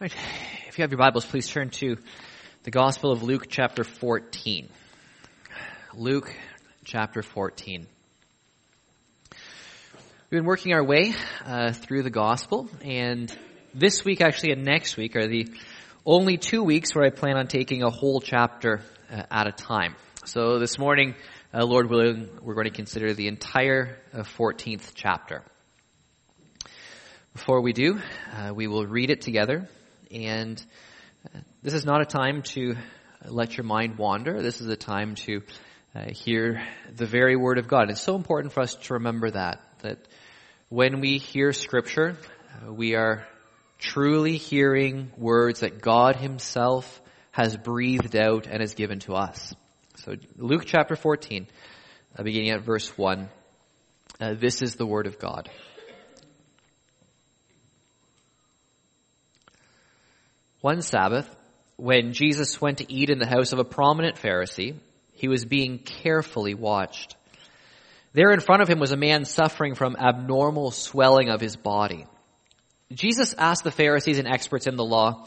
Right. If you have your Bibles, please turn to the Gospel of Luke chapter 14. Luke chapter 14. We've been working our way uh, through the Gospel, and this week, actually, and next week are the only two weeks where I plan on taking a whole chapter uh, at a time. So this morning, uh, Lord willing, we're going to consider the entire 14th uh, chapter. Before we do, uh, we will read it together and uh, this is not a time to let your mind wander. This is a time to uh, hear the very word of God. It's so important for us to remember that, that when we hear scripture, uh, we are truly hearing words that God himself has breathed out and has given to us. So Luke chapter 14, uh, beginning at verse 1, uh, this is the word of God. One Sabbath, when Jesus went to eat in the house of a prominent Pharisee, he was being carefully watched. There in front of him was a man suffering from abnormal swelling of his body. Jesus asked the Pharisees and experts in the law,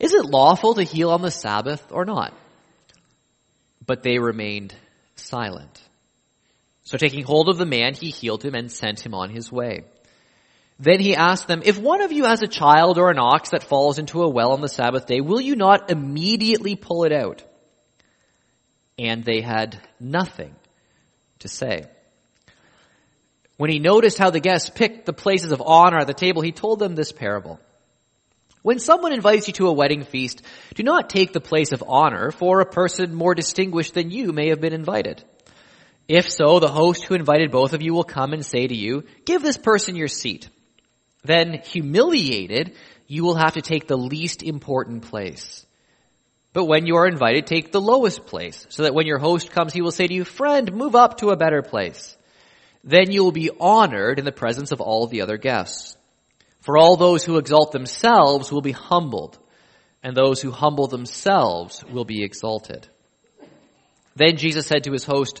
is it lawful to heal on the Sabbath or not? But they remained silent. So taking hold of the man, he healed him and sent him on his way. Then he asked them, if one of you has a child or an ox that falls into a well on the Sabbath day, will you not immediately pull it out? And they had nothing to say. When he noticed how the guests picked the places of honor at the table, he told them this parable. When someone invites you to a wedding feast, do not take the place of honor, for a person more distinguished than you may have been invited. If so, the host who invited both of you will come and say to you, give this person your seat. Then humiliated, you will have to take the least important place. But when you are invited, take the lowest place, so that when your host comes, he will say to you, friend, move up to a better place. Then you will be honored in the presence of all the other guests. For all those who exalt themselves will be humbled, and those who humble themselves will be exalted. Then Jesus said to his host,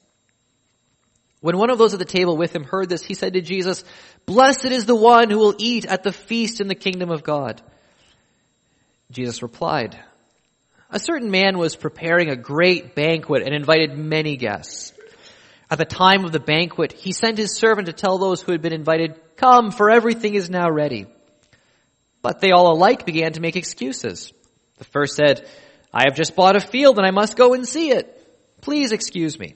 When one of those at the table with him heard this, he said to Jesus, Blessed is the one who will eat at the feast in the kingdom of God. Jesus replied, A certain man was preparing a great banquet and invited many guests. At the time of the banquet, he sent his servant to tell those who had been invited, Come, for everything is now ready. But they all alike began to make excuses. The first said, I have just bought a field and I must go and see it. Please excuse me.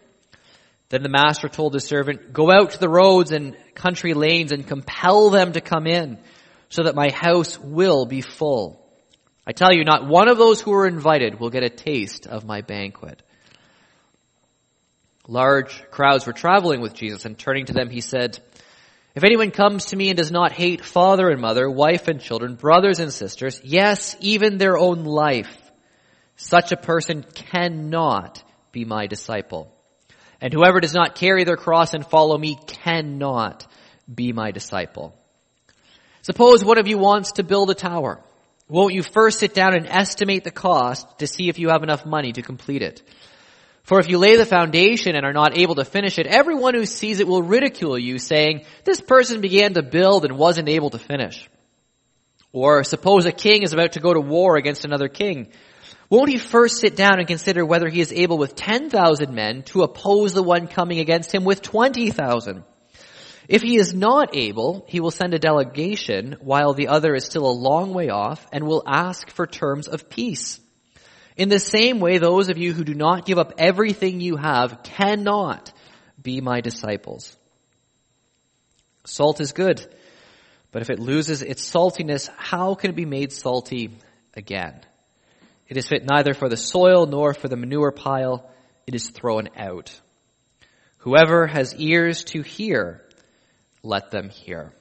Then the master told his servant, go out to the roads and country lanes and compel them to come in so that my house will be full. I tell you, not one of those who are invited will get a taste of my banquet. Large crowds were traveling with Jesus and turning to them, he said, if anyone comes to me and does not hate father and mother, wife and children, brothers and sisters, yes, even their own life, such a person cannot be my disciple. And whoever does not carry their cross and follow me cannot be my disciple. Suppose one of you wants to build a tower. Won't you first sit down and estimate the cost to see if you have enough money to complete it? For if you lay the foundation and are not able to finish it, everyone who sees it will ridicule you saying, this person began to build and wasn't able to finish. Or suppose a king is about to go to war against another king. Won't he first sit down and consider whether he is able with 10,000 men to oppose the one coming against him with 20,000? If he is not able, he will send a delegation while the other is still a long way off and will ask for terms of peace. In the same way, those of you who do not give up everything you have cannot be my disciples. Salt is good, but if it loses its saltiness, how can it be made salty again? It is fit neither for the soil nor for the manure pile. It is thrown out. Whoever has ears to hear, let them hear.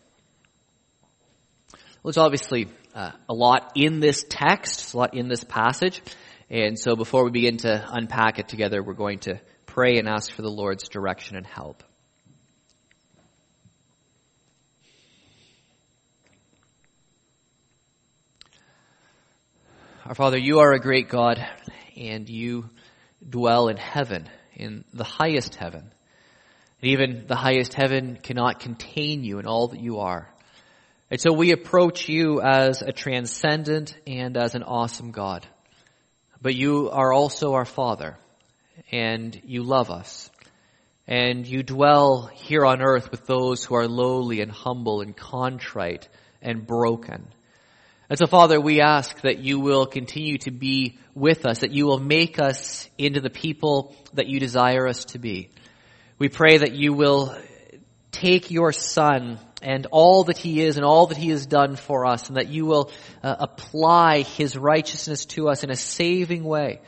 Well, there's obviously uh, a lot in this text, a lot in this passage. And so before we begin to unpack it together, we're going to pray and ask for the Lord's direction and help. Our Father, you are a great God, and you dwell in heaven, in the highest heaven. And even the highest heaven cannot contain you in all that you are. And so we approach you as a transcendent and as an awesome God. But you are also our Father, and you love us. And you dwell here on earth with those who are lowly and humble and contrite and broken. And so, Father, we ask that you will continue to be with us, that you will make us into the people that you desire us to be. We pray that you will take your Son and all that he is and all that he has done for us, and that you will uh, apply his righteousness to us in a saving way.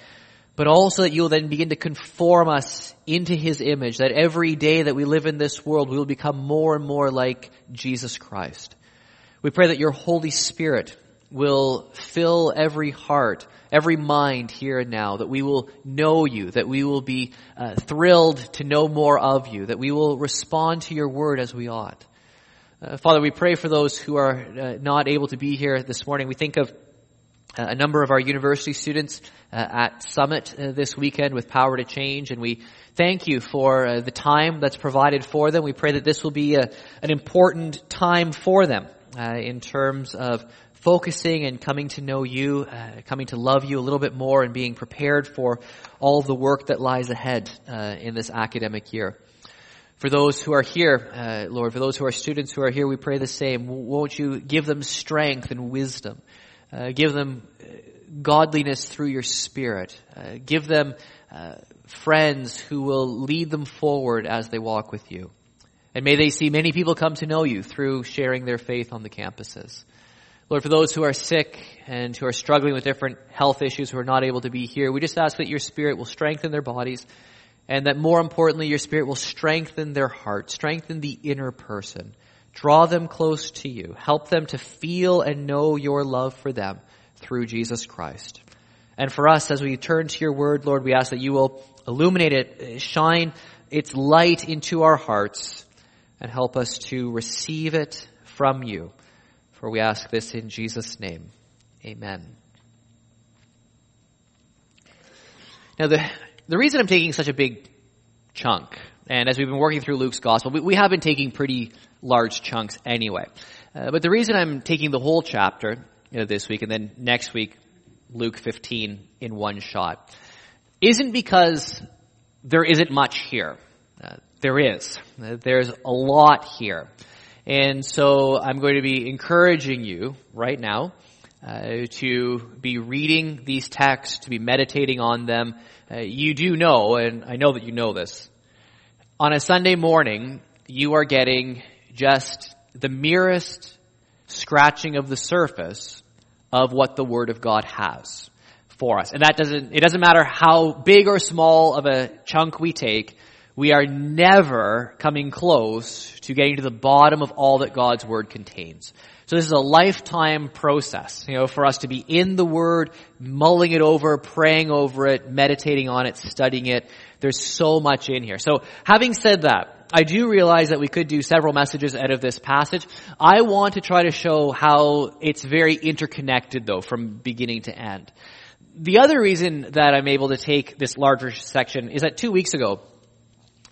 But also that you will then begin to conform us into his image, that every day that we live in this world, we will become more and more like Jesus Christ. We pray that your Holy Spirit will fill every heart, every mind here and now, that we will know you, that we will be uh, thrilled to know more of you, that we will respond to your word as we ought. Uh, Father, we pray for those who are uh, not able to be here this morning. We think of uh, a number of our university students uh, at Summit uh, this weekend with Power to Change, and we thank you for the time that's provided for them. We pray that this will be a, an important time for them in terms of focusing and coming to know you, uh, coming to love you a little bit more and being prepared for all the work that lies ahead uh, in this academic year. For those who are here, uh, Lord, for those who are students who are here, we pray the same. Won't you give them strength and wisdom? Uh, give them uh, godliness through your spirit. Uh, give them friends who will lead them forward as they walk with you. And may they see many people come to know you through sharing their faith on the campuses. Lord, for those who are sick and who are struggling with different health issues who are not able to be here, we just ask that your Spirit will strengthen their bodies and that more importantly, your Spirit will strengthen their heart, strengthen the inner person. Draw them close to you. Help them to feel and know your love for them through Jesus Christ. And for us, as we turn to your word, Lord, we ask that you will illuminate it, shine its light into our hearts, and help us to receive it from you for we ask this in Jesus' name. Amen. Now, the, the reason I'm taking such a big chunk, and as we've been working through Luke's gospel, we, we have been taking pretty large chunks anyway. Uh, but the reason I'm taking the whole chapter you know, this week and then next week, Luke 15 in one shot, isn't because there isn't much here. Uh, there is. There's a lot here. And so I'm going to be encouraging you right now uh, to be reading these texts, to be meditating on them. Uh, you do know, and I know that you know this, on a Sunday morning, you are getting just the merest scratching of the surface of what the Word of God has for us. And that doesn't, it doesn't matter how big or small of a chunk we take, we are never coming close to getting to the bottom of all that God's Word contains. So this is a lifetime process, you know, for us to be in the Word, mulling it over, praying over it, meditating on it, studying it. There's so much in here. So having said that, I do realize that we could do several messages out of this passage. I want to try to show how it's very interconnected though, from beginning to end. The other reason that I'm able to take this larger section is that two weeks ago,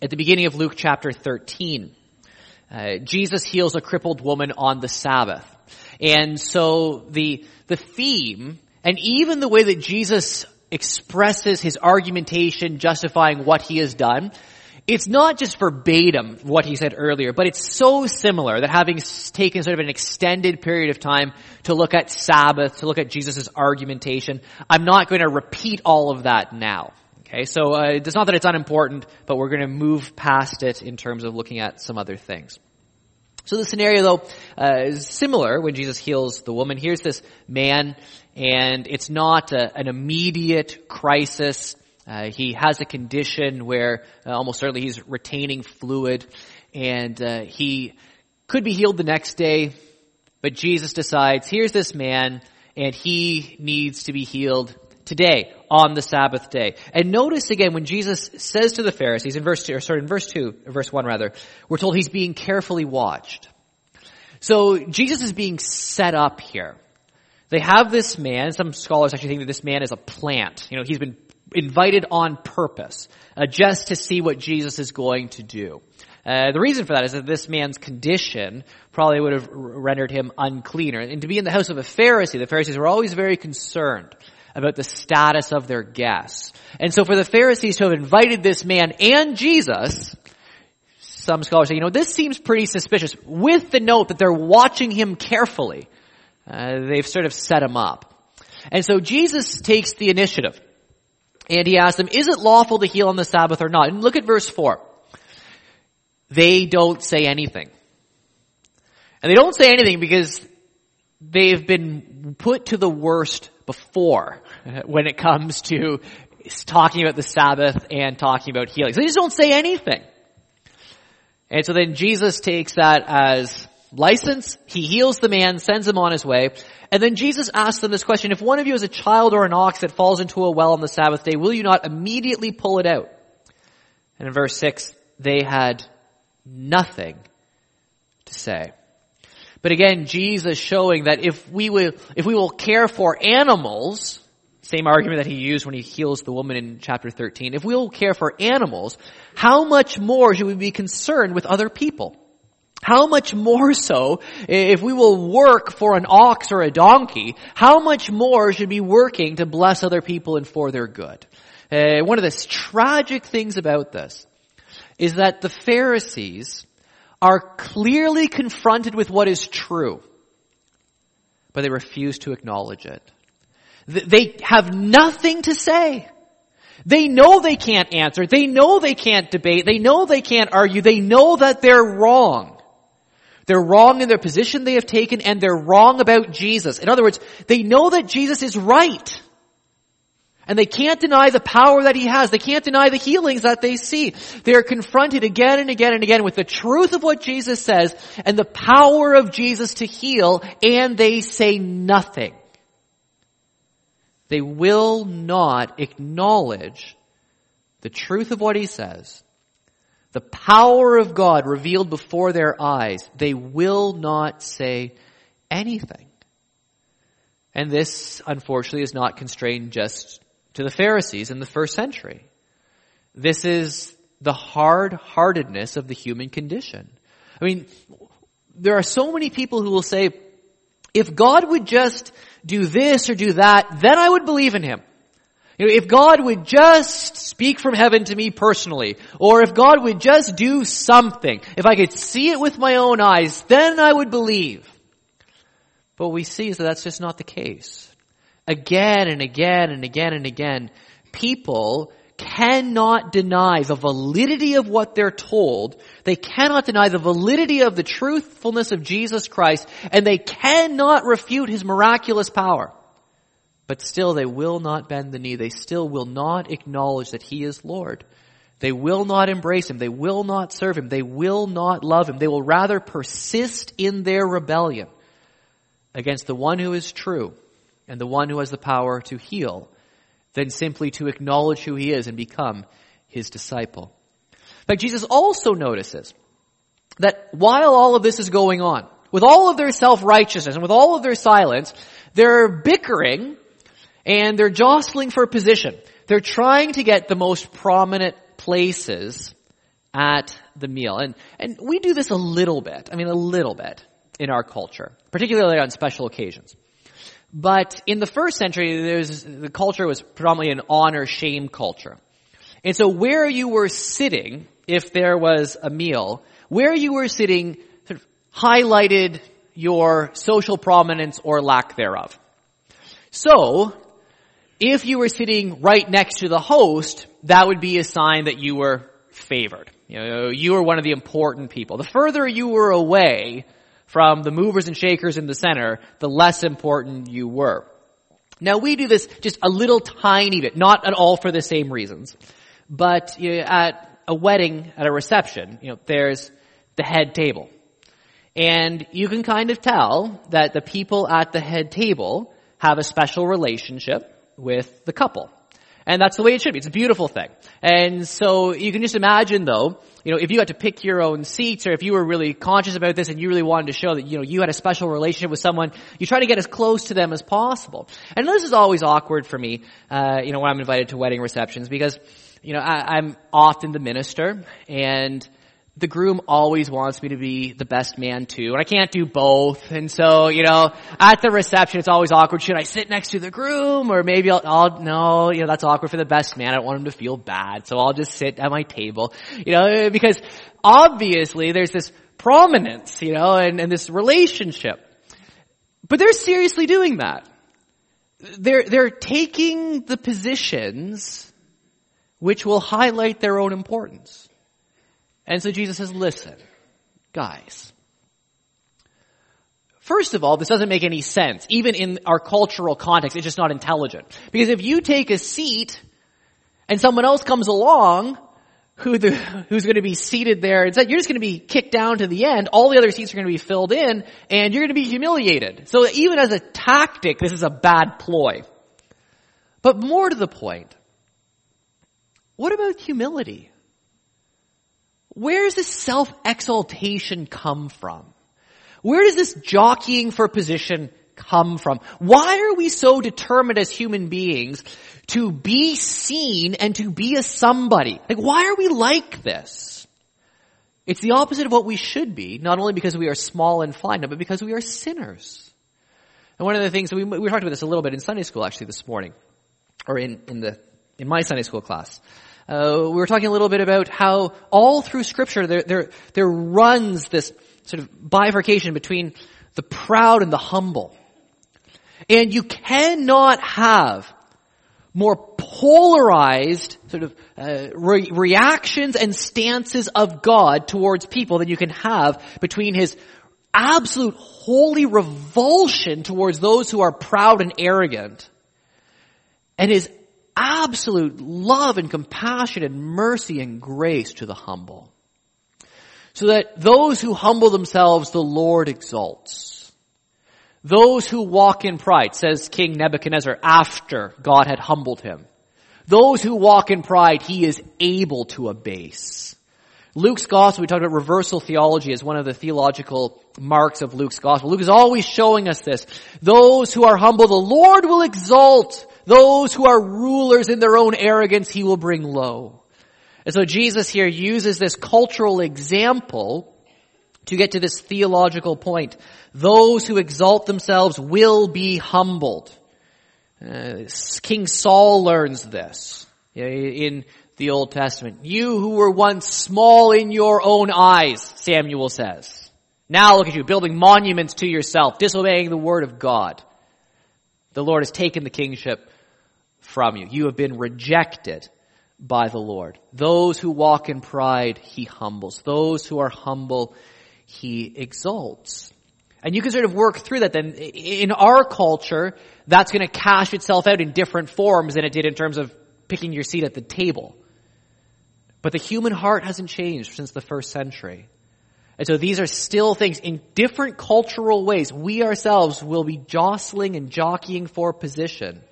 at the beginning of Luke chapter 13, uh, Jesus heals a crippled woman on the Sabbath. And so the, the theme, and even the way that Jesus expresses his argumentation justifying what he has done, it's not just verbatim what he said earlier, but it's so similar that having taken sort of an extended period of time to look at Sabbath, to look at Jesus' argumentation, I'm not going to repeat all of that now. Okay, so uh, it's not that it's unimportant, but we're going to move past it in terms of looking at some other things. So the scenario though uh, is similar when Jesus heals the woman. Here's this man, and it's not a, an immediate crisis. Uh, he has a condition where uh, almost certainly he's retaining fluid, and uh, he could be healed the next day. But Jesus decides, here's this man, and he needs to be healed today on the Sabbath day. And notice again when Jesus says to the Pharisees in verse two, or sorry, in verse two, verse one rather, we're told he's being carefully watched. So Jesus is being set up here. They have this man, some scholars actually think that this man is a plant. You know, he's been invited on purpose, uh, just to see what Jesus is going to do. Uh, the reason for that is that this man's condition probably would have rendered him unclean. And to be in the house of a Pharisee, the Pharisees were always very concerned about the status of their guests. And so for the Pharisees to have invited this man and Jesus, some scholars say, you know, this seems pretty suspicious with the note that they're watching him carefully. Uh, they've sort of set him up. And so Jesus takes the initiative. And he asks them, is it lawful to heal on the Sabbath or not? And look at verse 4. They don't say anything. And they don't say anything because they've been put to the worst before when it comes to talking about the Sabbath and talking about healing. So they just don't say anything. And so then Jesus takes that as license. He heals the man, sends him on his way. And then Jesus asks them this question, if one of you is a child or an ox that falls into a well on the Sabbath day, will you not immediately pull it out? And in verse 6, they had nothing to say. But again, Jesus showing that if we will, if we will care for animals, same argument that he used when he heals the woman in chapter 13, if we will care for animals, how much more should we be concerned with other people? How much more so if we will work for an ox or a donkey, how much more should be working to bless other people and for their good? Uh, one of the tragic things about this is that the Pharisees are clearly confronted with what is true, but they refuse to acknowledge it. They have nothing to say. They know they can't answer. They know they can't debate. They know they can't argue. They know that they're wrong. They're wrong in their position they have taken and they're wrong about Jesus. In other words, they know that Jesus is right. And they can't deny the power that he has. They can't deny the healings that they see. They are confronted again and again and again with the truth of what Jesus says and the power of Jesus to heal, and they say nothing. They will not acknowledge the truth of what he says, the power of God revealed before their eyes. They will not say anything. And this, unfortunately, is not constrained just to the Pharisees in the first century. This is the hard-heartedness of the human condition. I mean, there are so many people who will say, if God would just do this or do that, then I would believe in Him. You know, if God would just speak from heaven to me personally, or if God would just do something, if I could see it with my own eyes, then I would believe. But what we see is that that's just not the case again and again and again and again, people cannot deny the validity of what they're told. They cannot deny the validity of the truthfulness of Jesus Christ, and they cannot refute his miraculous power. But still, they will not bend the knee. They still will not acknowledge that he is Lord. They will not embrace him. They will not serve him. They will not love him. They will rather persist in their rebellion against the one who is true and the one who has the power to heal than simply to acknowledge who he is and become his disciple. In fact, Jesus also notices that while all of this is going on, with all of their self-righteousness and with all of their silence, they're bickering and they're jostling for position. They're trying to get the most prominent places at the meal. And, and we do this a little bit. I mean, a little bit in our culture, particularly on special occasions. But in the first century, there's, the culture was predominantly an honor shame culture. And so where you were sitting, if there was a meal, where you were sitting sort of highlighted your social prominence or lack thereof. So, If you were sitting right next to the host, that would be a sign that you were favored. You know, you were one of the important people. The further you were away from the movers and shakers in the center, the less important you were. Now we do this just a little tiny bit, not at all for the same reasons, but you know, at a wedding, at a reception, you know, there's the head table. And you can kind of tell that the people at the head table have a special relationship with the couple. And that's the way it should be. It's a beautiful thing. And so you can just imagine though, you know, if you had to pick your own seats or if you were really conscious about this and you really wanted to show that, you know, you had a special relationship with someone, you try to get as close to them as possible. And this is always awkward for me, uh, you know, when I'm invited to wedding receptions because, you know, I, I'm often the minister and the groom always wants me to be the best man too, and I can't do both. And so, you know, at the reception, it's always awkward. Should I sit next to the groom, or maybe I'll, I'll no, you know, that's awkward for the best man. I don't want him to feel bad, so I'll just sit at my table, you know, because obviously there's this prominence, you know, and, and this relationship. But they're seriously doing that. They're, they're taking the positions which will highlight their own importance. And so Jesus says, listen, guys. First of all, this doesn't make any sense. Even in our cultural context, it's just not intelligent. Because if you take a seat and someone else comes along who the, who's going to be seated there, instead you're just going to be kicked down to the end, all the other seats are going to be filled in, and you're going to be humiliated. So even as a tactic, this is a bad ploy. But more to the point, what about humility? Where does this self-exaltation come from? Where does this jockeying for position come from? Why are we so determined as human beings to be seen and to be a somebody? Like, why are we like this? It's the opposite of what we should be, not only because we are small and finite, but because we are sinners. And one of the things, we, we talked about this a little bit in Sunday school actually this morning, or in, in the, in my Sunday school class. Uh, we were talking a little bit about how all through Scripture there, there, there runs this sort of bifurcation between the proud and the humble. And you cannot have more polarized sort of uh, re- reactions and stances of God towards people than you can have between His absolute holy revulsion towards those who are proud and arrogant and His absolute love and compassion and mercy and grace to the humble. So that those who humble themselves, the Lord exalts. Those who walk in pride, says King Nebuchadnezzar after God had humbled him. Those who walk in pride, he is able to abase. Luke's gospel, we talked about reversal theology as one of the theological marks of Luke's gospel. Luke is always showing us this. Those who are humble, the Lord will exalt. Those who are rulers in their own arrogance, he will bring low. And so Jesus here uses this cultural example to get to this theological point. Those who exalt themselves will be humbled. Uh, King Saul learns this in the Old Testament. You who were once small in your own eyes, Samuel says. Now look at you, building monuments to yourself, disobeying the word of God. The Lord has taken the kingship from you. You have been rejected by the Lord. Those who walk in pride, He humbles. Those who are humble, He exalts. And you can sort of work through that then. In our culture, that's going to cash itself out in different forms than it did in terms of picking your seat at the table. But the human heart hasn't changed since the first century. And so these are still things in different cultural ways. We ourselves will be jostling and jockeying for position.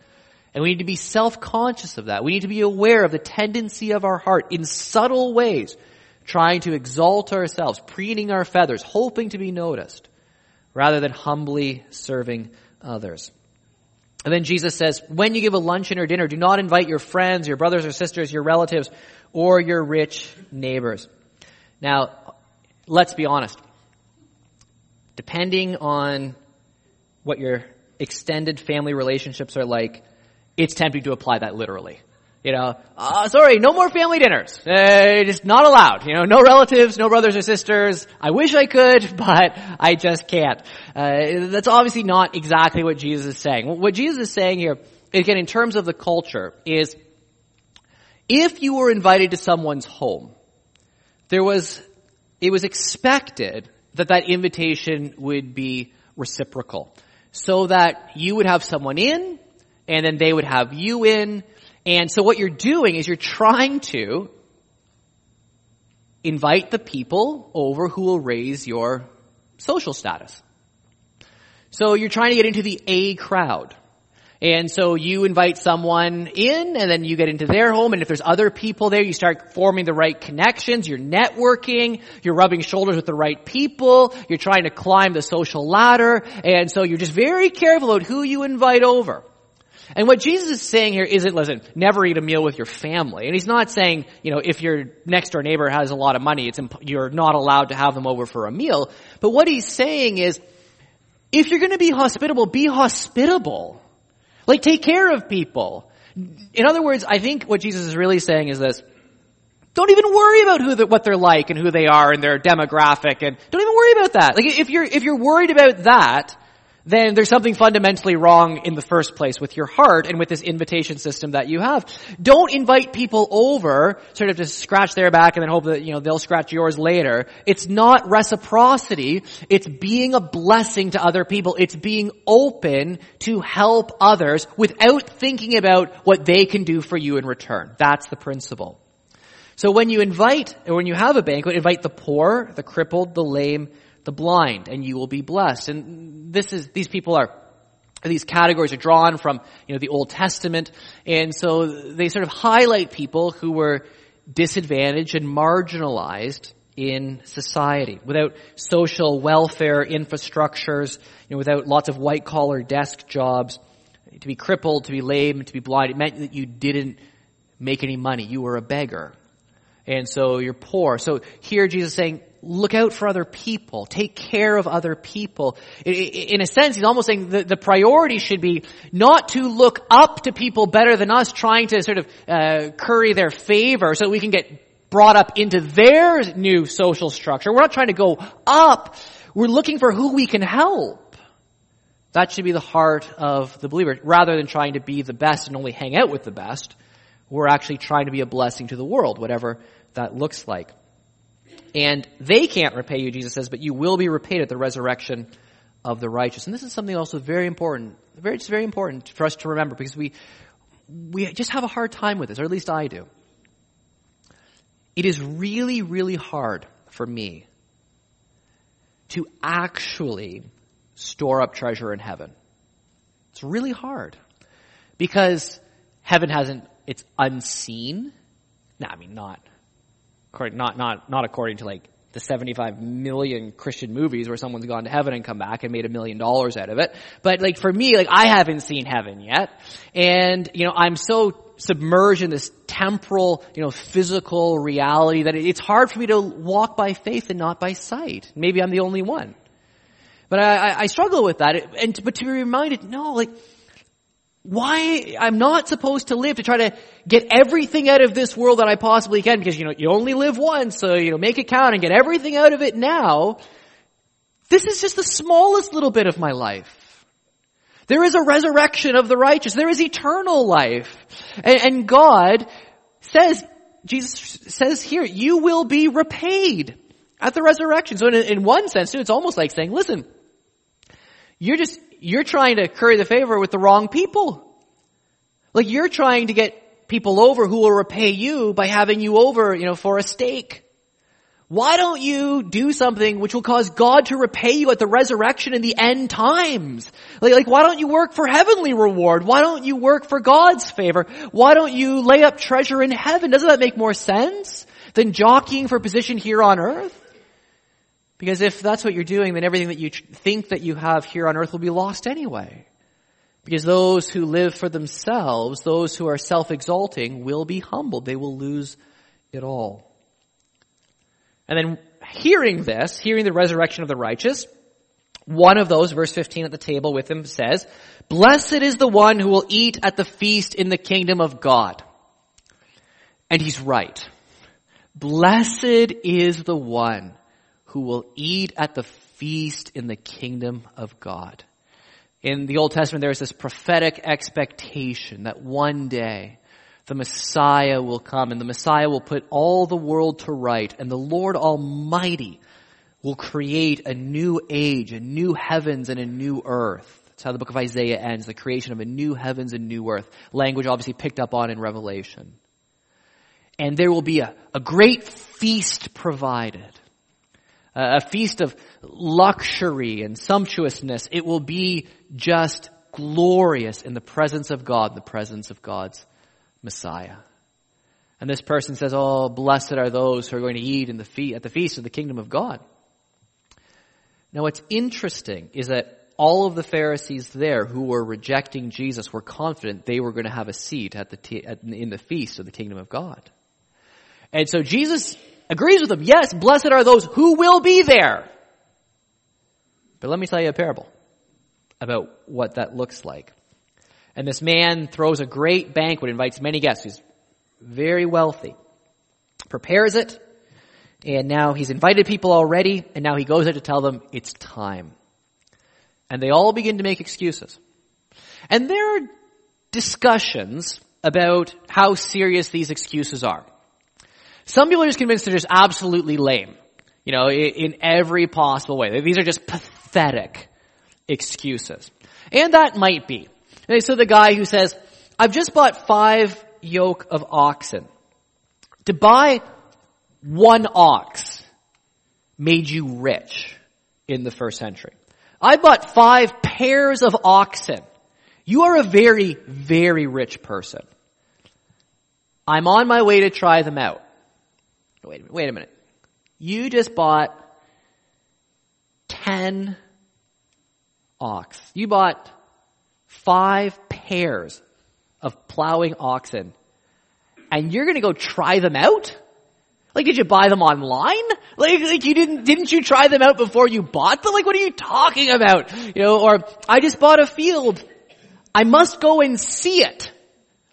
And we need to be self-conscious of that. We need to be aware of the tendency of our heart in subtle ways, trying to exalt ourselves, preening our feathers, hoping to be noticed, rather than humbly serving others. And then Jesus says, when you give a luncheon or dinner, do not invite your friends, your brothers or sisters, your relatives, or your rich neighbors. Now, let's be honest. Depending on what your extended family relationships are like, it's tempting to apply that literally. You know, uh, sorry, no more family dinners. Uh, just not allowed. You know, no relatives, no brothers or sisters. I wish I could, but I just can't. Uh, that's obviously not exactly what Jesus is saying. What Jesus is saying here again, in terms of the culture, is if you were invited to someone's home, there was, it was expected that that invitation would be reciprocal. So that you would have someone in, and then they would have you in, and so what you're doing is you're trying to invite the people over who will raise your social status. So you're trying to get into the A crowd. And so you invite someone in and then you get into their home and if there's other people there, you start forming the right connections, you're networking, you're rubbing shoulders with the right people, you're trying to climb the social ladder, and so you're just very careful about who you invite over. And what Jesus is saying here isn't, listen, never eat a meal with your family. And he's not saying, you know, if your next door neighbor has a lot of money, it's imp- you're not allowed to have them over for a meal. But what he's saying is, if you're going to be hospitable, be hospitable. Like take care of people. In other words, I think what Jesus is really saying is this. Don't even worry about who the, what they're like and who they are and their demographic and don't even worry about that. Like if you're, if you're worried about that, then there's something fundamentally wrong in the first place with your heart and with this invitation system that you have. Don't invite people over sort of to scratch their back and then hope that, you know, they'll scratch yours later. It's not reciprocity. It's being a blessing to other people. It's being open to help others without thinking about what they can do for you in return. That's the principle. So when you invite, or when you have a banquet, invite the poor, the crippled, the lame, the blind, and you will be blessed. And this is, these people are, these categories are drawn from, you know, the Old Testament, and so they sort of highlight people who were disadvantaged and marginalized in society, without social welfare infrastructures, you know, without lots of white collar desk jobs. To be crippled, to be lame, to be blind, it meant that you didn't make any money. You were a beggar. And so you're poor. So here Jesus is saying, look out for other people, take care of other people. In a sense, he's almost saying the, the priority should be not to look up to people better than us, trying to sort of uh, curry their favor so we can get brought up into their new social structure. We're not trying to go up. We're looking for who we can help. That should be the heart of the believer. Rather than trying to be the best and only hang out with the best, we're actually trying to be a blessing to the world, whatever that looks like. And they can't repay you, Jesus says, but you will be repaid at the resurrection of the righteous. And this is something also very important, very, it's very important for us to remember because we, we just have a hard time with this, or at least I do. It is really, really hard for me to actually store up treasure in heaven. It's really hard because heaven hasn't, it's unseen. No, I mean, not not not not according to like the 75 million Christian movies where someone's gone to heaven and come back and made a million dollars out of it. But like for me, like I haven't seen heaven yet. And, you know, I'm so submerged in this temporal, you know, physical reality that it's hard for me to walk by faith and not by sight. Maybe I'm the only one. But I, I struggle with that. And, but to be reminded, no, like, why I'm not supposed to live to try to get everything out of this world that I possibly can because you know you only live once so you know make it count and get everything out of it now. This is just the smallest little bit of my life. There is a resurrection of the righteous. There is eternal life. And, and God says Jesus says here you will be repaid at the resurrection. So in, in one sense too, it's almost like saying listen you're just you're trying to curry the favor with the wrong people. Like you're trying to get people over who will repay you by having you over, you know, for a steak. Why don't you do something which will cause God to repay you at the resurrection in the end times? Like, like, why don't you work for heavenly reward? Why don't you work for God's favor? Why don't you lay up treasure in heaven? Doesn't that make more sense than jockeying for position here on earth? Because if that's what you're doing, then everything that you think that you have here on earth will be lost anyway. Because those who live for themselves, those who are self-exalting, will be humbled. They will lose it all. And then hearing this, hearing the resurrection of the righteous, one of those, verse 15 at the table with him says, Blessed is the one who will eat at the feast in the kingdom of God. And he's right. Blessed is the one who will eat at the feast in the kingdom of God. In the Old Testament, there is this prophetic expectation that one day the Messiah will come and the Messiah will put all the world to right and the Lord Almighty will create a new age, a new heavens and a new earth. That's how the book of Isaiah ends, the creation of a new heavens and new earth. Language obviously picked up on in Revelation. And there will be a, a great feast provided. A feast of luxury and sumptuousness. It will be just glorious in the presence of God, the presence of God's Messiah. And this person says, Oh, blessed are those who are going to eat in the fe- at the feast of the kingdom of God. Now what's interesting is that all of the Pharisees there who were rejecting Jesus were confident they were going to have a seat at the t- at, in the feast of the kingdom of God. And so Jesus agrees with them. Yes, blessed are those who will be there. But let me tell you a parable about what that looks like. And this man throws a great banquet, invites many guests. He's very wealthy. Prepares it. And now he's invited people already. And now he goes out to tell them it's time. And they all begin to make excuses. And there are discussions about how serious these excuses are. Some people are just convinced they're just absolutely lame. You know, in every possible way. These are just pathetic excuses. And that might be. So the guy who says, I've just bought five yoke of oxen. To buy one ox made you rich in the first century. I bought five pairs of oxen. You are a very, very rich person. I'm on my way to try them out. Wait a minute, wait a minute. You just bought 10 ox. You bought five pairs of plowing oxen and you're gonna go try them out? Like, did you buy them online? Like, like you didn't, didn't you try them out before you bought them? Like, what are you talking about? You know, or I just bought a field. I must go and see it.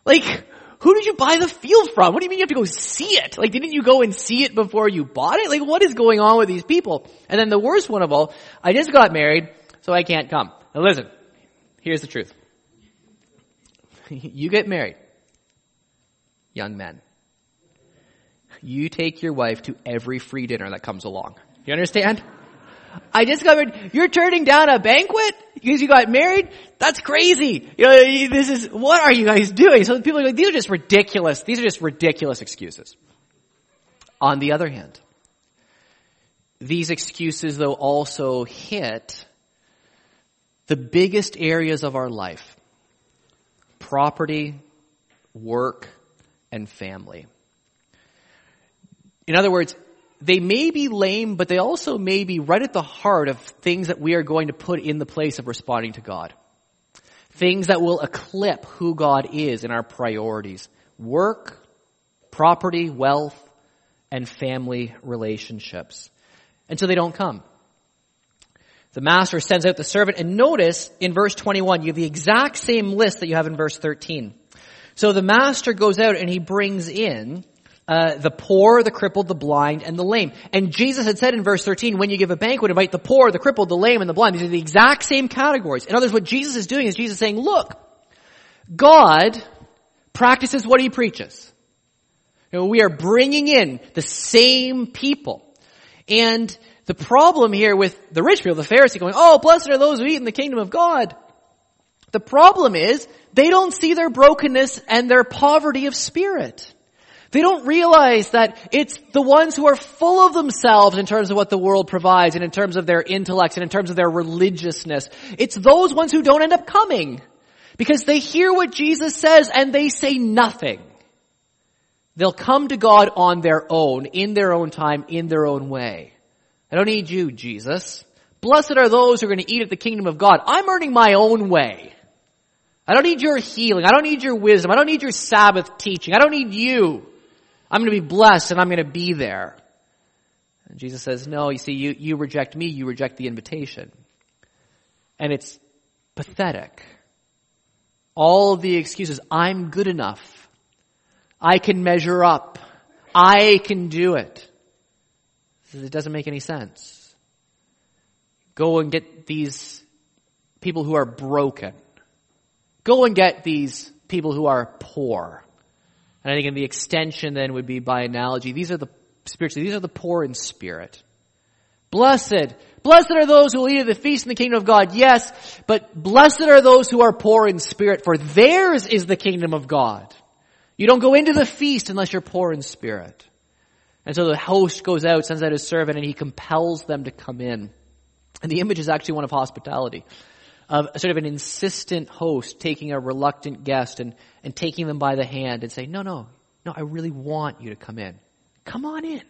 Like, who did you buy the field from? What do you mean you have to go see it? Like, didn't you go and see it before you bought it? Like, what is going on with these people? And then the worst one of all, I just got married, so I can't come. Now listen, here's the truth. you get married, young men you take your wife to every free dinner that comes along. You understand? I discovered you're turning down a banquet because you got married. That's crazy. You know, this is, what are you guys doing? So people are like, these are just ridiculous. These are just ridiculous excuses. On the other hand, these excuses though also hit the biggest areas of our life. Property, work, and family. In other words, they may be lame, but they also may be right at the heart of things that we are going to put in the place of responding to God. Things that will eclipse who God is in our priorities. Work, property, wealth, and family relationships. And so they don't come. The master sends out the servant and notice in verse 21, you have the exact same list that you have in verse 13. So the master goes out and he brings in uh, the poor, the crippled, the blind, and the lame. And Jesus had said in verse 13, when you give a banquet, invite the poor, the crippled, the lame, and the blind. These are the exact same categories. In other words, what Jesus is doing is Jesus saying, look, God practices what he preaches. You know, we are bringing in the same people. And the problem here with the rich people, the Pharisee going, oh, blessed are those who eat in the kingdom of God. The problem is, they don't see their brokenness and their poverty of spirit. They don't realize that it's the ones who are full of themselves in terms of what the world provides and in terms of their intellects and in terms of their religiousness. It's those ones who don't end up coming because they hear what Jesus says and they say nothing. They'll come to God on their own, in their own time, in their own way. I don't need you, Jesus. Blessed are those who are going to eat at the kingdom of God. I'm earning my own way. I don't need your healing. I don't need your wisdom. I don't need your Sabbath teaching. I don't need you. I'm going to be blessed and I'm going to be there. And Jesus says, no, you see, you, you reject me, you reject the invitation. And it's pathetic. All the excuses, I'm good enough. I can measure up. I can do it. It doesn't make any sense. Go and get these people who are broken. Go and get these people who are poor. And I think in the extension then would be by analogy, these are the spiritually, these are the poor in spirit. Blessed, blessed are those who will eat at the feast in the kingdom of God, yes, but blessed are those who are poor in spirit, for theirs is the kingdom of God. You don't go into the feast unless you're poor in spirit. And so the host goes out, sends out his servant, and he compels them to come in. And the image is actually one of hospitality. Of sort of an insistent host taking a reluctant guest and, and taking them by the hand and saying, no, no, no, I really want you to come in. Come on in.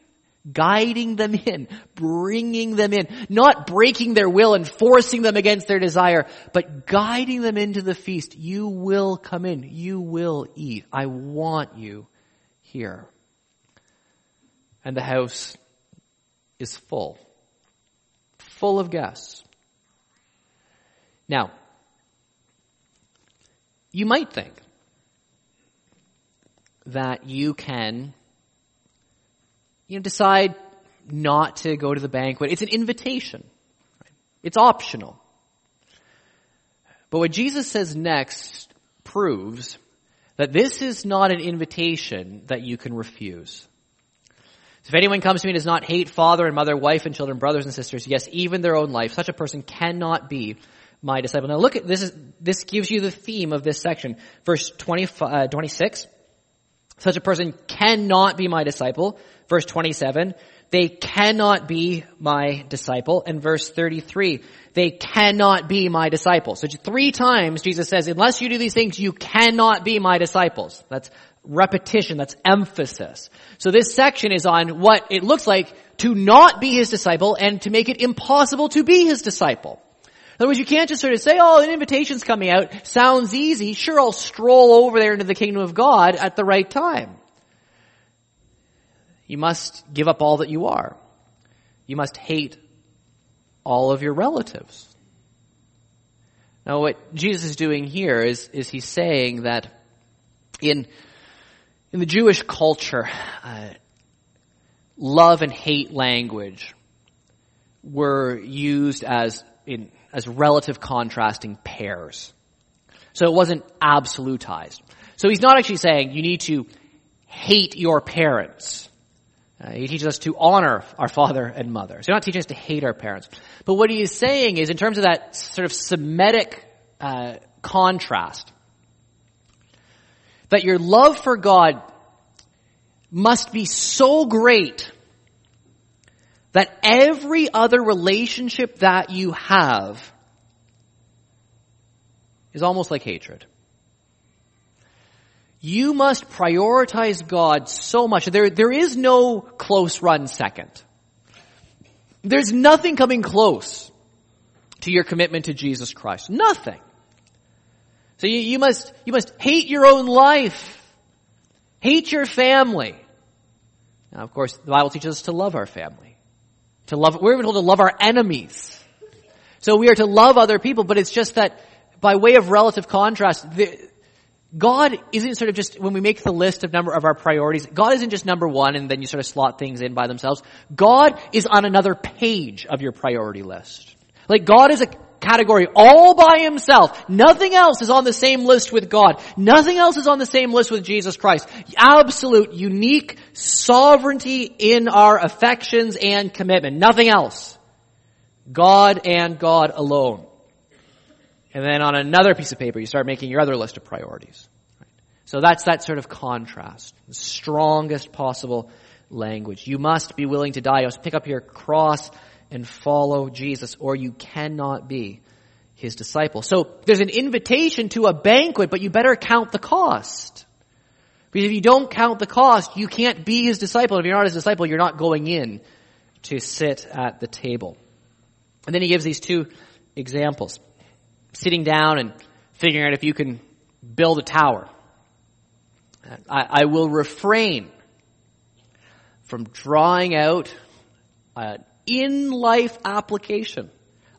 Guiding them in, bringing them in, not breaking their will and forcing them against their desire, but guiding them into the feast. You will come in. You will eat. I want you here. And the house is full. Full of guests. Now, you might think that you can you know, decide not to go to the banquet. It's an invitation. It's optional. But what Jesus says next proves that this is not an invitation that you can refuse. So if anyone comes to me and does not hate father and mother, wife and children, brothers and sisters, yes, even their own life, such a person cannot be my disciple. Now look at this is, this gives you the theme of this section. Verse 20, uh, 26. Such a person cannot be my disciple. Verse 27. They cannot be my disciple. And verse 33. They cannot be my disciple. So three times Jesus says, unless you do these things, you cannot be my disciples. That's repetition. That's emphasis. So this section is on what it looks like to not be his disciple and to make it impossible to be his disciple. In other words, you can't just sort of say, oh, an invitation's coming out. Sounds easy. Sure, I'll stroll over there into the kingdom of God at the right time. You must give up all that you are. You must hate all of your relatives. Now what Jesus is doing here is, is he's saying that in, in the Jewish culture, uh, love and hate language were used as in as relative contrasting pairs. So it wasn't absolutized. So he's not actually saying you need to hate your parents. Uh, he teaches us to honor our father and mother. So he's not teaching us to hate our parents. But what he is saying is in terms of that sort of Semitic uh, contrast, that your love for God must be so great that every other relationship that you have is almost like hatred. You must prioritize God so much. There, there is no close run second. There's nothing coming close to your commitment to Jesus Christ. Nothing. So you, you must, you must hate your own life. Hate your family. Now, of course, the Bible teaches us to love our family. To love, we're even told to love our enemies. So we are to love other people, but it's just that by way of relative contrast, the, God isn't sort of just, when we make the list of number of our priorities, God isn't just number one and then you sort of slot things in by themselves. God is on another page of your priority list. Like God is a category all by himself. Nothing else is on the same list with God. Nothing else is on the same list with Jesus Christ. Absolute, unique sovereignty in our affections and commitment. Nothing else. God and God alone. And then on another piece of paper, you start making your other list of priorities. So that's that sort of contrast. The strongest possible language. You must be willing to die. Pick up your cross and follow Jesus, or you cannot be his disciple. So there's an invitation to a banquet, but you better count the cost. Because if you don't count the cost, you can't be his disciple. If you're not his disciple, you're not going in to sit at the table. And then he gives these two examples. Sitting down and figuring out if you can build a tower. I, I will refrain from drawing out in life application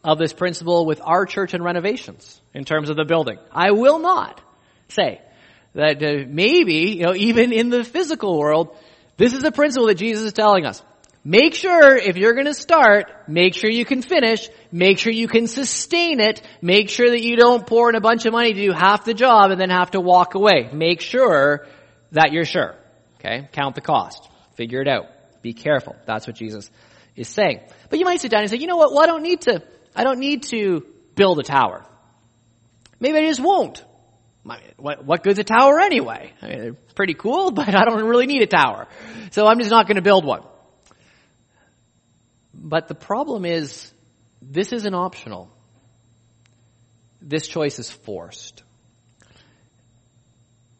of this principle with our church and renovations in terms of the building. I will not say that uh, maybe, you know, even in the physical world, this is a principle that Jesus is telling us. Make sure if you're going to start, make sure you can finish, make sure you can sustain it, make sure that you don't pour in a bunch of money to do half the job and then have to walk away. Make sure that you're sure. Okay? Count the cost. Figure it out. Be careful. That's what Jesus is saying. But you might sit down and say, you know what? Well, I don't need to, I don't need to build a tower. Maybe I just won't. What, what good's a tower anyway? I mean, they're pretty cool, but I don't really need a tower. So I'm just not going to build one. But the problem is, this isn't optional. This choice is forced.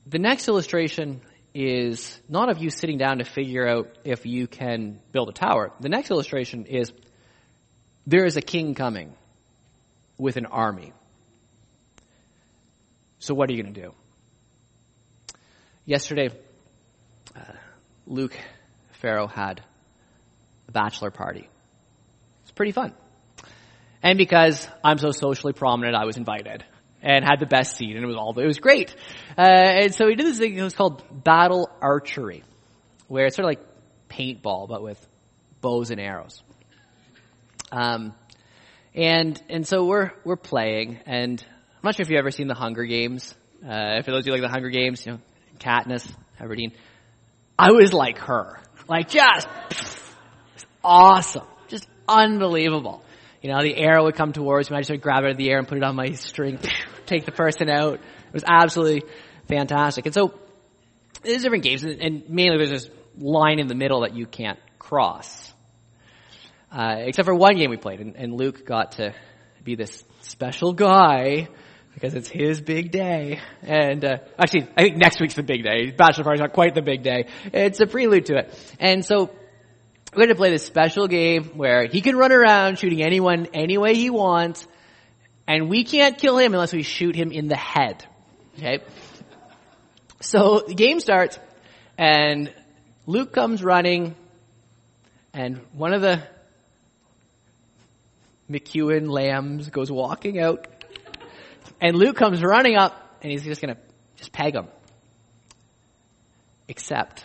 The next illustration is not of you sitting down to figure out if you can build a tower. The next illustration is there is a king coming with an army. So what are you going to do? Yesterday, uh, Luke Farrow had a bachelor party. It's pretty fun. And because I'm so socially prominent, I was invited and had the best seat and it was all, it was great. Uh, and so we did this thing, it was called battle archery, where it's sort of like paintball, but with bows and arrows. Um, and, and so we're, we're playing and I'm not sure if you've ever seen the Hunger Games. Uh, for those of you like the Hunger Games, you know, Katniss, Everdeen. I was like her. Like just, awesome. Just unbelievable. You know, the arrow would come towards me. I just would grab it out of the air and put it on my string, take the person out. It was absolutely fantastic. And so, there's different games, and mainly there's this line in the middle that you can't cross. Uh, except for one game we played, and, and Luke got to be this special guy because it's his big day. And uh, actually, I think next week's the big day. Bachelor party's not quite the big day. It's a prelude to it. And so we're going to play this special game where he can run around shooting anyone any way he wants, and we can't kill him unless we shoot him in the head. Okay? So the game starts, and Luke comes running, and one of the McEwen lambs goes walking out, and Luke comes running up, and he's just gonna just peg him. Except,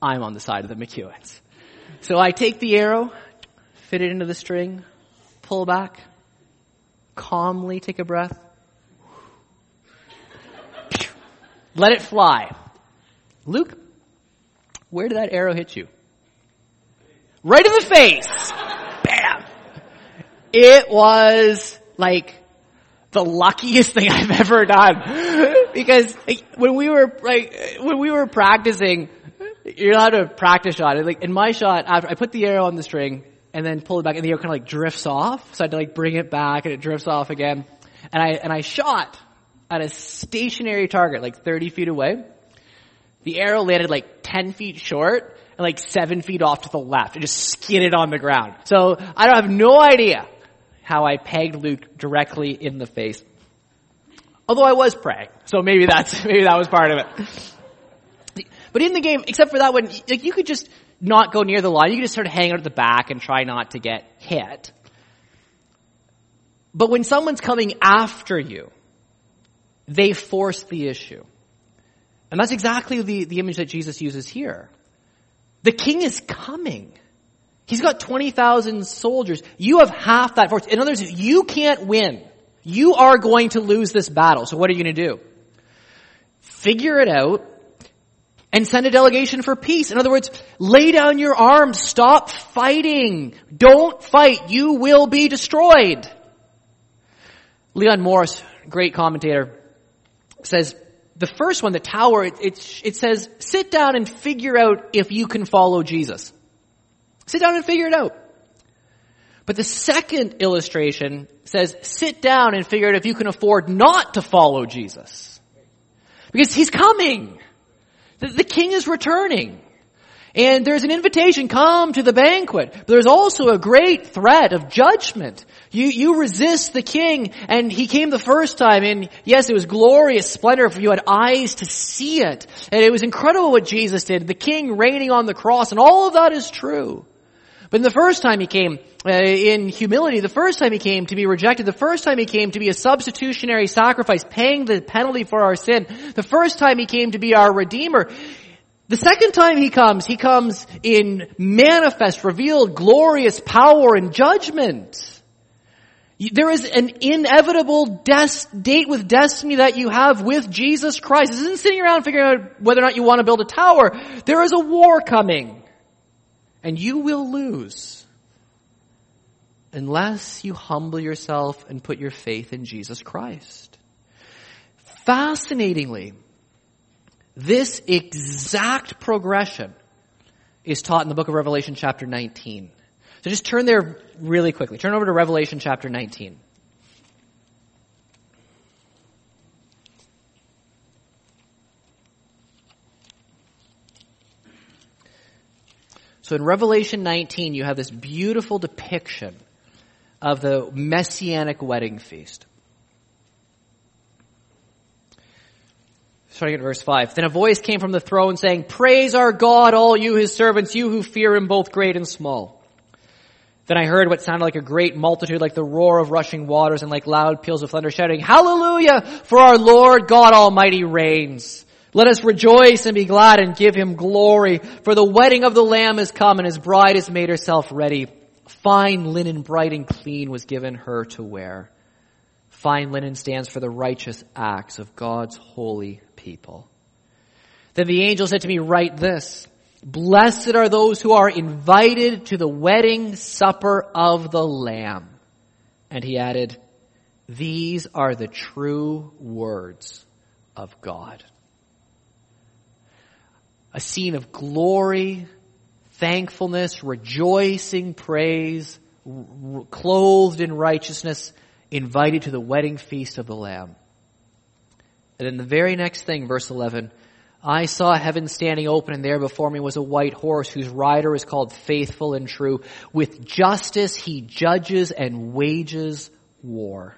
I'm on the side of the McEwens. So I take the arrow, fit it into the string, pull back, calmly take a breath, let it fly. Luke, where did that arrow hit you? Right in the face! Bam! It was like the luckiest thing I've ever done. because when we were like, when we were practicing, you're allowed to practice shot. Like in my shot, after I put the arrow on the string and then pull it back, and the arrow kind of like drifts off. So I had to like bring it back, and it drifts off again. And I and I shot at a stationary target, like 30 feet away. The arrow landed like 10 feet short and like 7 feet off to the left. It just skidded on the ground. So I don't have no idea how I pegged Luke directly in the face. Although I was praying, so maybe that's maybe that was part of it. But in the game, except for that one, like you could just not go near the line. You could just sort of hang out at the back and try not to get hit. But when someone's coming after you, they force the issue. And that's exactly the, the image that Jesus uses here. The king is coming. He's got 20,000 soldiers. You have half that force. In other words, you can't win. You are going to lose this battle. So what are you going to do? Figure it out and send a delegation for peace. In other words, lay down your arms, stop fighting. Don't fight. You will be destroyed. Leon Morris, great commentator, says, the first one, the tower, it, it, it, says, sit down and figure out if you can follow Jesus. Sit down and figure it out. But the second illustration says, sit down and figure out if you can afford not to follow Jesus. Because he's coming. The, king is returning. And there's an invitation, come to the banquet. But there's also a great threat of judgment. You, you resist the king, and he came the first time, and yes, it was glorious splendor for you had eyes to see it. And it was incredible what Jesus did. The king reigning on the cross, and all of that is true. But in the first time he came Uh, in humility, the first time he came to be rejected, the first time he came to be a substitutionary sacrifice, paying the penalty for our sin, the first time he came to be our redeemer, The second time he comes, he comes in manifest, revealed, glorious power and judgment. There is an inevitable des- date with destiny that you have with Jesus Christ. This isn't sitting around figuring out whether or not you want to build a tower. There is a war coming. And you will lose. Unless you humble yourself and put your faith in Jesus Christ. Fascinatingly, this exact progression is taught in the book of Revelation chapter 19. So just turn there really quickly. Turn over to Revelation chapter 19. So in Revelation 19, you have this beautiful depiction of the messianic wedding feast. Starting at verse 5. Then a voice came from the throne saying, Praise our God, all you his servants, you who fear him both great and small. Then I heard what sounded like a great multitude, like the roar of rushing waters and like loud peals of thunder shouting, Hallelujah! For our Lord God Almighty reigns. Let us rejoice and be glad and give him glory, for the wedding of the Lamb is come and his bride has made herself ready. Fine linen bright and clean was given her to wear. Fine linen stands for the righteous acts of God's holy people. Then the angel said to me, write this. Blessed are those who are invited to the wedding supper of the Lamb. And he added, these are the true words of God. A scene of glory, thankfulness, rejoicing, praise, clothed in righteousness, invited to the wedding feast of the Lamb. And then the very next thing, verse 11, I saw heaven standing open and there before me was a white horse whose rider is called faithful and true. With justice he judges and wages war.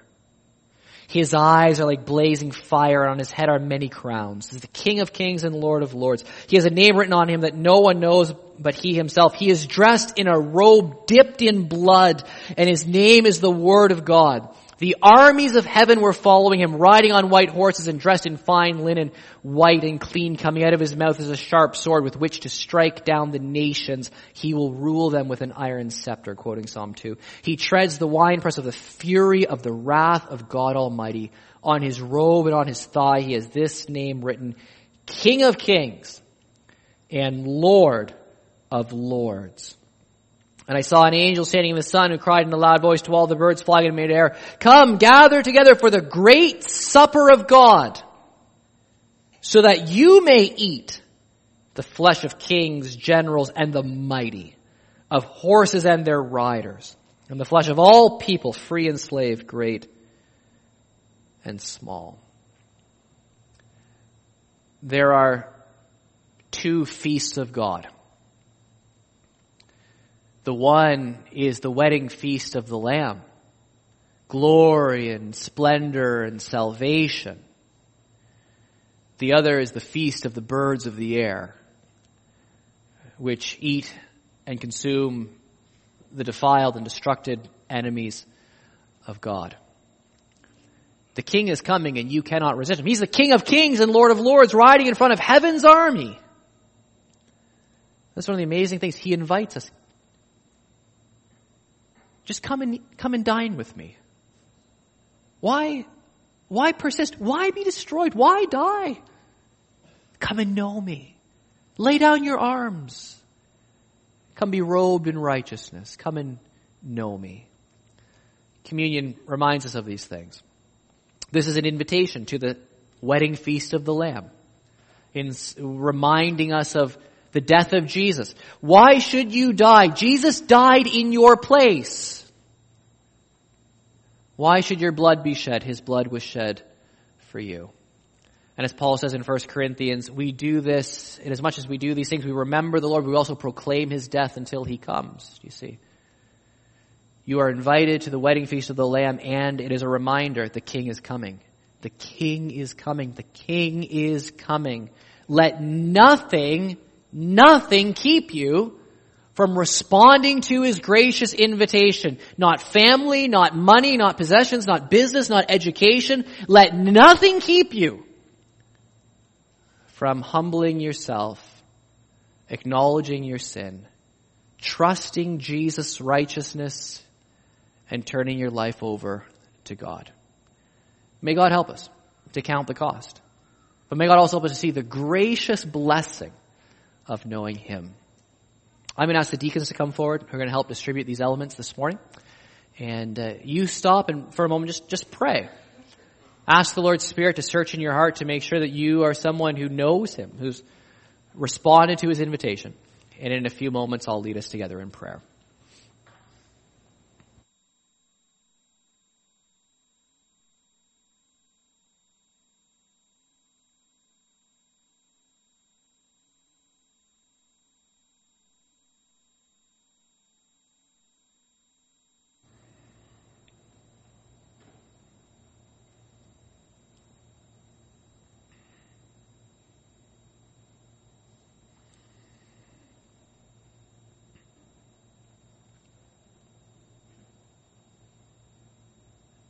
His eyes are like blazing fire and on his head are many crowns. He's the King of kings and Lord of lords. He has a name written on him that no one knows but he himself. He is dressed in a robe dipped in blood and his name is the Word of God. The armies of heaven were following him, riding on white horses and dressed in fine linen, white and clean. Coming out of his mouth is a sharp sword with which to strike down the nations. He will rule them with an iron scepter, quoting Psalm 2. He treads the winepress of the fury of the wrath of God Almighty. On his robe and on his thigh he has this name written, King of Kings and Lord of Lords. And I saw an angel standing in the sun who cried in a loud voice to all the birds flying in midair, Come, gather together for the great supper of God, so that you may eat the flesh of kings, generals, and the mighty, of horses and their riders, and the flesh of all people, free and slave, great and small. There are two feasts of God. The one is the wedding feast of the Lamb. Glory and splendor and salvation. The other is the feast of the birds of the air, which eat and consume the defiled and destructed enemies of God. The king is coming and you cannot resist him. He's the king of kings and lord of lords riding in front of heaven's army. That's one of the amazing things. He invites us. Just come and, come and dine with me. Why, why persist? Why be destroyed? Why die? Come and know me. Lay down your arms. Come be robed in righteousness. Come and know me. Communion reminds us of these things. This is an invitation to the wedding feast of the Lamb in reminding us of the death of Jesus. Why should you die? Jesus died in your place. Why should your blood be shed? His blood was shed for you. And as Paul says in 1 Corinthians, we do this, in as much as we do these things, we remember the Lord, we also proclaim his death until he comes. You see? You are invited to the wedding feast of the Lamb, and it is a reminder the King is coming. The King is coming. The King is coming. Let nothing, nothing keep you from responding to his gracious invitation. Not family, not money, not possessions, not business, not education. Let nothing keep you from humbling yourself acknowledging your sin, trusting Jesus' righteousness, and turning your life over to God. May God help us to count the cost. But may God also help us to see the gracious blessing of knowing Him. I'm going to ask the deacons to come forward. Who are going to help distribute these elements this morning. And uh, you stop and for a moment just, just pray. Ask the Lord's Spirit to search in your heart to make sure that you are someone who knows Him, who's responded to His invitation. And in a few moments, I'll lead us together in prayer.